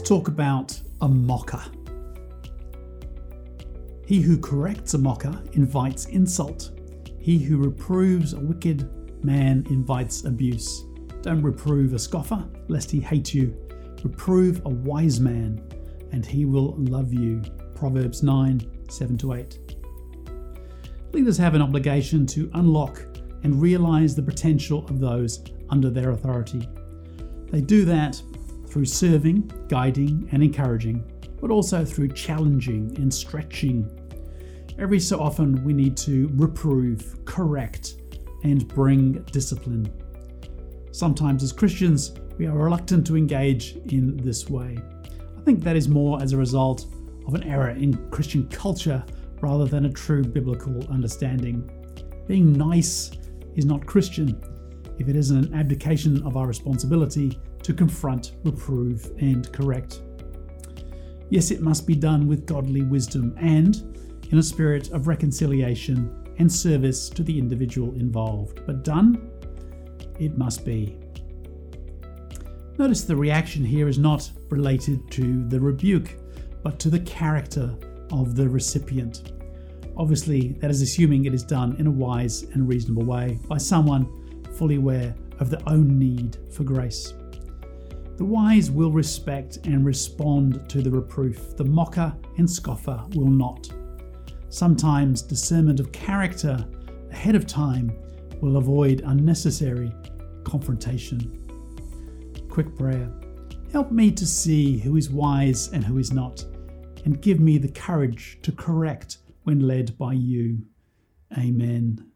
Let's talk about a mocker. He who corrects a mocker invites insult. He who reproves a wicked man invites abuse. Don't reprove a scoffer, lest he hate you. Reprove a wise man, and he will love you. Proverbs 9 7 to 8. Leaders have an obligation to unlock and realize the potential of those under their authority. They do that through serving, guiding, and encouraging, but also through challenging and stretching. Every so often, we need to reprove, correct, and bring discipline. Sometimes, as Christians, we are reluctant to engage in this way. I think that is more as a result of an error in Christian culture rather than a true biblical understanding. Being nice is not Christian if it isn't an abdication of our responsibility to confront, reprove, and correct. Yes, it must be done with godly wisdom and in a spirit of reconciliation and service to the individual involved. But done, it must be. Notice the reaction here is not related to the rebuke, but to the character of the recipient. Obviously, that is assuming it is done in a wise and reasonable way by someone fully aware of their own need for grace. The wise will respect and respond to the reproof, the mocker and scoffer will not. Sometimes discernment of character ahead of time will avoid unnecessary confrontation. Quick prayer. Help me to see who is wise and who is not, and give me the courage to correct when led by you. Amen.